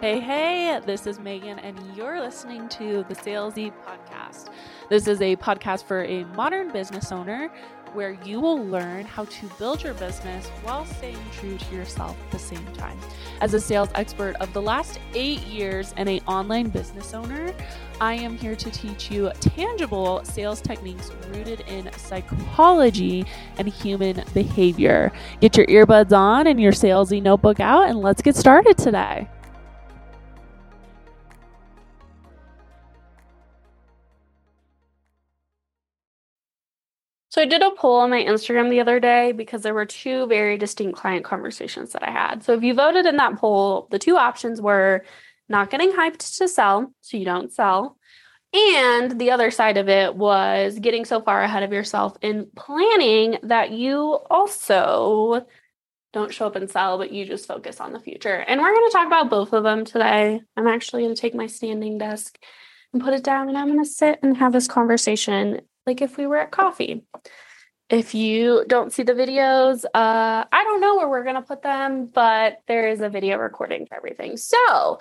Hey, hey, this is Meghan, and you're listening to the Salesy Podcast. This is a podcast for a modern business owner where you will learn how to build your business while staying true to yourself at the same time. As a sales expert of the last eight years and an online business owner, I am here to teach you tangible sales techniques rooted in psychology and human behavior. Get your earbuds on and your salesy notebook out, and let's get started today. So I did a poll on my Instagram the other day because there were two very distinct client conversations that I had. So if you voted in that poll, the two options were not getting hyped to sell, so you don't sell. And the other side of it was getting so far ahead of yourself in planning that you also don't show up and sell, but you just focus on the future. And we're going to talk about both of them today. I'm actually going to take my standing desk and put it down, and I'm going to sit and have this conversation like if we were at coffee. If you don't see the videos, uh, I don't know where we're going to put them, but there is a video recording for everything. So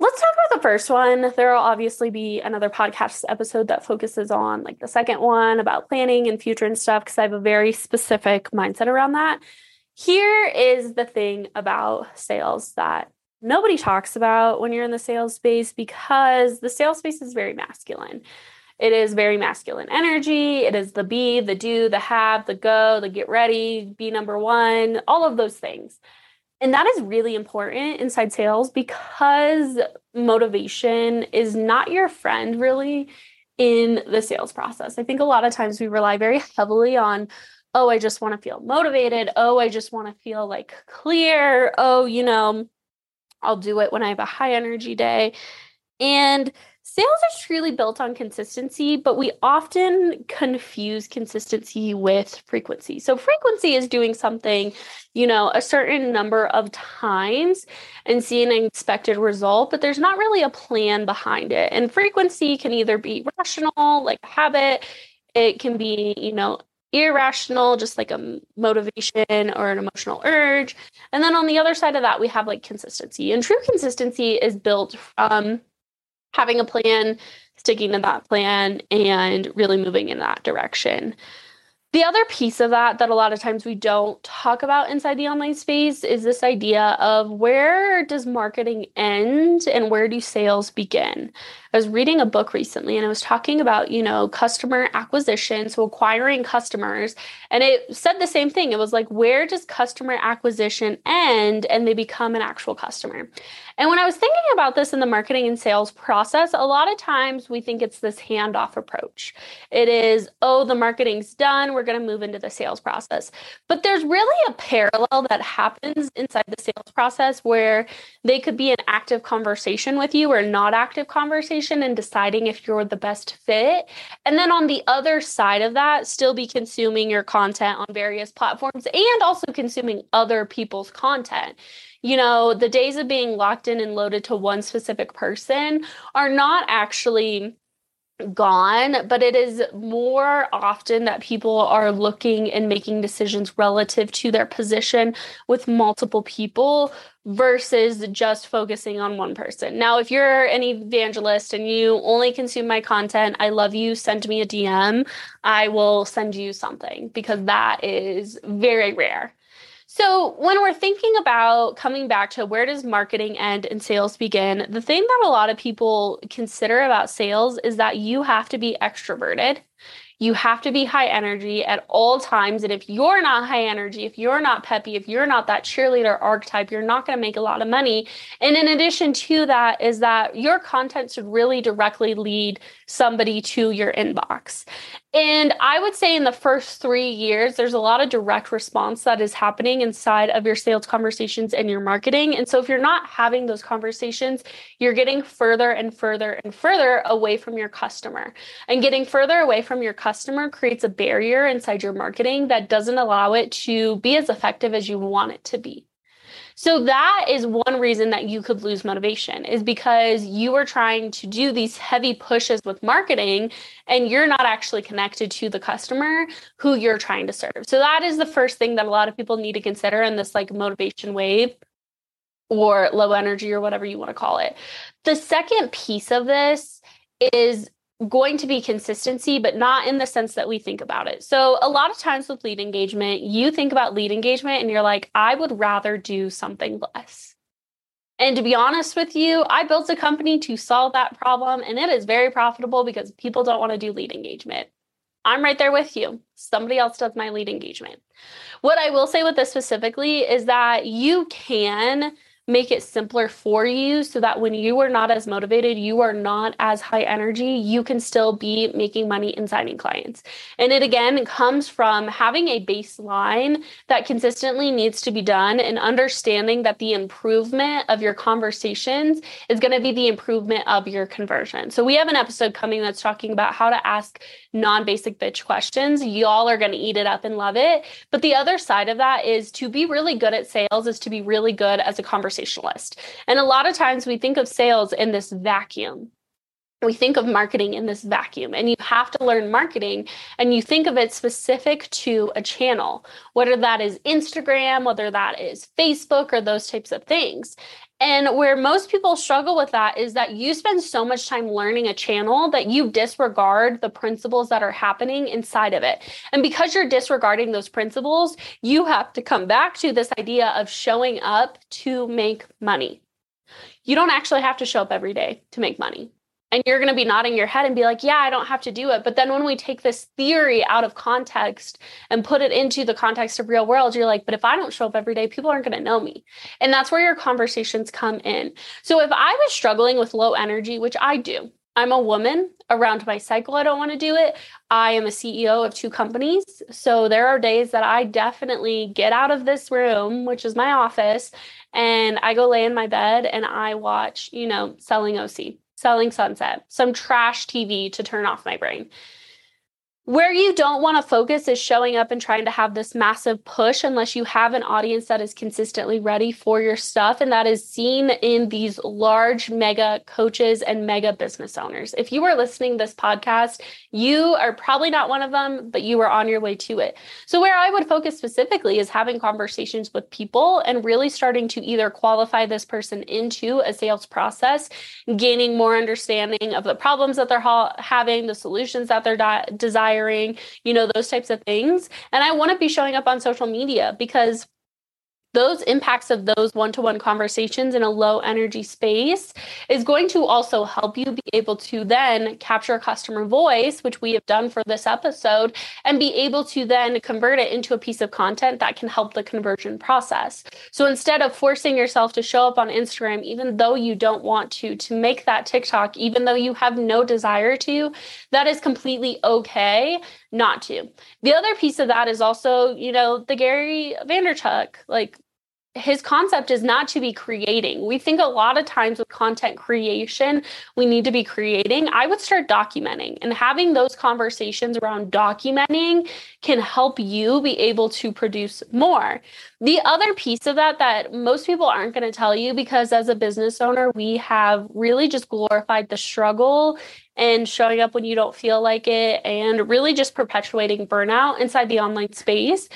let's talk about the first one. There will obviously be another podcast episode that focuses on like the second one about planning and future and stuff because I have a very specific mindset around that. Here is the thing about sales that nobody talks about when you're in the sales space because the sales space is very masculine. It is very masculine energy. It is the be, the do, the have, the go, the get ready, be number one, all of those things. And that is really important inside sales because motivation is not your friend really in the sales process. I think a lot of times we rely very heavily on, oh, I just want to feel motivated. Oh, I just want to feel like clear. Oh, you know, I'll do it when I have a high energy day. And Sales are truly built on consistency, but we often confuse consistency with frequency. So, frequency is doing something, you know, a certain number of times and seeing an expected result, but there's not really a plan behind it. And frequency can either be rational, like a habit, it can be, you know, irrational, just like a motivation or an emotional urge. And then on the other side of that, we have like consistency. And true consistency is built from having a plan, sticking to that plan, and really moving in that direction. The other piece of that that a lot of times we don't talk about inside the online space is this idea of where does marketing end and where do sales begin? I was reading a book recently and I was talking about, you know, customer acquisition, so acquiring customers. And it said the same thing. It was like, where does customer acquisition end and they become an actual customer? And when I was thinking about this in the marketing and sales process, a lot of times we think it's this handoff approach. It is, oh, the marketing's done, we're going to move into the sales process. But there's really a parallel that happens inside the sales process where they could be an active conversation with you or not active conversation conversation and deciding if you're the best fit. And then on the other side of that, still be consuming your content on various platforms and also consuming other people's content. You know, the days of being locked in and loaded to one specific person are not actually gone, but it is more often that people are looking and making decisions relative to their position with multiple people versus just focusing on one person. Now, if you're an evangelist and you only consume my content, I love you, send me a DM. I will send you something because that is very rare. So, when we're thinking about coming back to where does marketing end and sales begin, the thing that a lot of people consider about sales is that you have to be extroverted. You have to be high energy at all times. And if you're not high energy, if you're not peppy, if you're not that cheerleader archetype, you're not going to make a lot of money. And in addition to that, is that your content should really directly lead somebody to your inbox. And I would say in the first three years, there's a lot of direct response that is happening inside of your sales conversations and your marketing. And so if you're not having those conversations, you're getting further and further and further away from your customer. And getting further away from your customer creates a barrier inside your marketing that doesn't allow it to be as effective as you want it to be. So that is one reason that you could lose motivation is because you are trying to do these heavy pushes with marketing and you're not actually connected to the customer who you're trying to serve. So that is the first thing that a lot of people need to consider in this like motivation wave or low energy or whatever you want to call it. The second piece of this is going to be consistency, but not in the sense that we think about it. So, a lot of times with lead engagement, you think about lead engagement and you're like, I would rather do something less. And to be honest with you, I built a company to solve that problem, and it is very profitable because people don't want to do lead engagement. I'm right there with you. Somebody else does my lead engagement. What I will say with this specifically is that you can make it simpler for you so that when you are not as motivated, you are not as high energy, you can still be making money and signing clients. And it again comes from having a baseline that consistently needs to be done and understanding that the improvement of your conversations is going to be the improvement of your conversion. So we have an episode coming that's talking about how to ask non-basic bitch questions. Y'all are going to eat it up and love it. But the other side of that is to be really good at sales is to be really good as a conversation conversationalist. And a lot of times we think of sales in this vacuum. We think of marketing in this vacuum, and you have to learn marketing and you think of it specific to a channel, whether that is Instagram, whether that is Facebook, or those types of things. And where most people struggle with that is that you spend so much time learning a channel that you disregard the principles that are happening inside of it. And because you're disregarding those principles, you have to come back to this idea of showing up to make money. You don't actually have to show up every day to make money and you're going to be nodding your head and be like, yeah, I don't have to do it. But then when we take this theory out of context and put it into the context of real world, you're like, but if I don't show up every day, people aren't going to know me. And that's where your conversations come in. So if I was struggling with low energy, which I do, I'm a woman around my cycle. I don't want to do it. I am a CEO of two companies. So there are days that I definitely get out of this room, which is my office, and I go lay in my bed and I watch, you know, selling OC Selling Sunset, some trash TV to turn off my brain. Where you don't want to focus is showing up and trying to have this massive push unless you have an audience that is consistently ready for your stuff. And that is seen in these large mega coaches and mega business owners. If you are listening this podcast, you are probably not one of them, but you are on your way to it. So where I would focus specifically is having conversations with people and really starting to either qualify this person into a sales process, gaining more understanding of the problems that they're ha- having, the solutions that they're di- desiring hiring, you know, those types of things. And I want to be showing up on social media because those impacts of those one-to-one conversations in a low energy space is going to also help you be able to then capture customer voice which we have done for this episode and be able to then convert it into a piece of content that can help the conversion process. So instead of forcing yourself to show up on instagram even though you don't want to to make that tiktok even though you have no desire to that is completely okay not to. The other piece of that is also, you know, the Gary Vaynerchuk, like his concept is not to be creating. We think a lot of times with content creation, we need to be creating. I would start documenting and having those conversations around documenting can help you be able to produce more. The other piece of that that most people aren't going to tell you because as a business owner, we have really just glorified the struggle and showing up when you don't feel like it and really just perpetuating burnout inside the online space.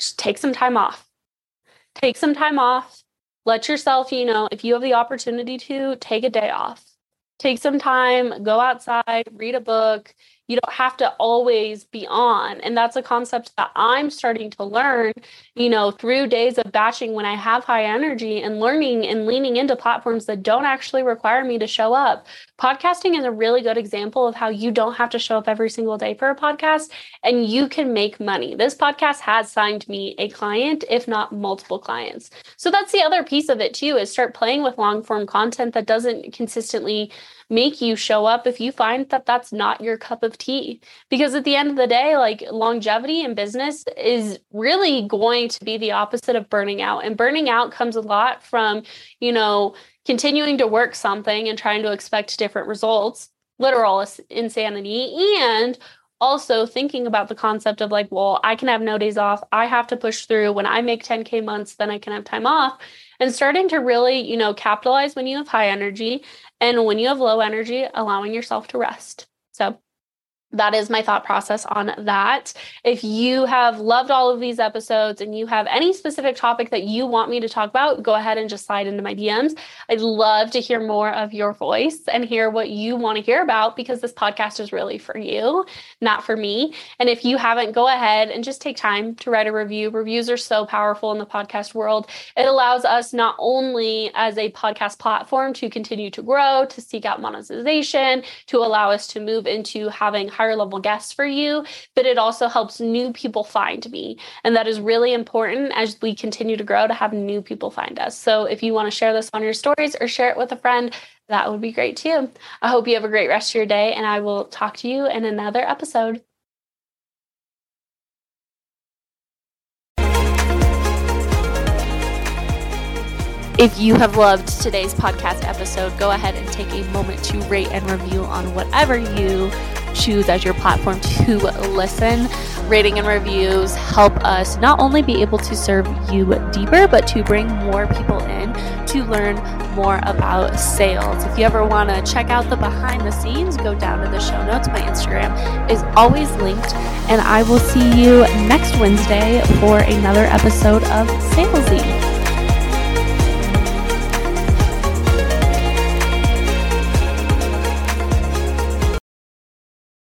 Just take some time off take some time off. Let yourself, you know, if you have the opportunity to, take a day off. Take some time, go outside, read a book, you don't have to always be on. And that's a concept that I'm starting to learn, you know, through days of batching when I have high energy and learning and leaning into platforms that don't actually require me to show up. Podcasting is a really good example of how you don't have to show up every single day for a podcast and you can make money. This podcast has signed me a client, if not multiple clients. So that's the other piece of it too is start playing with long form content that doesn't consistently make you show up if you find that that's not your cup of tea. Because at the end of the day, like longevity in business is really going to be the opposite of burning out. And burning out comes a lot from, you know, continuing to work something and trying to expect different results, literal insanity, and also thinking about the concept of like, well, I can have no days off. I have to push through. When I make 10K months, then I can have time off. And starting to really, you know, capitalize when you have high energy and when you have low energy, allowing yourself to rest. So that is my thought process on that. If you have loved all of these episodes and you have any specific topic that you want me to talk about, go ahead and just slide into my DMs. I'd love to hear more of your voice and hear what you want to hear about because this podcast is really for you, not for me. And if you haven't, go ahead and just take time to write a review. Reviews are so powerful in the podcast world. It allows us not only as a podcast platform to continue to grow, to seek out monetization, to allow us to move into having higher level guests for you, but it also helps new people find me. And that is really important as we continue to grow to have new people find us. So if you want to share this on your stories or share it with a friend, that would be great too. I hope you have a great rest of your day, and I will talk to you in another episode. If you have loved today's podcast episode, go ahead and take a moment to rate and review on whatever you choose as your platform to listen. Rating and reviews help us not only be able to serve you deeper, but to bring more people in to learn more about sales. If you ever want to check out the behind the scenes, go down to the show notes. My Instagram is always linked, and I will see you next Wednesday for another episode of Salesy.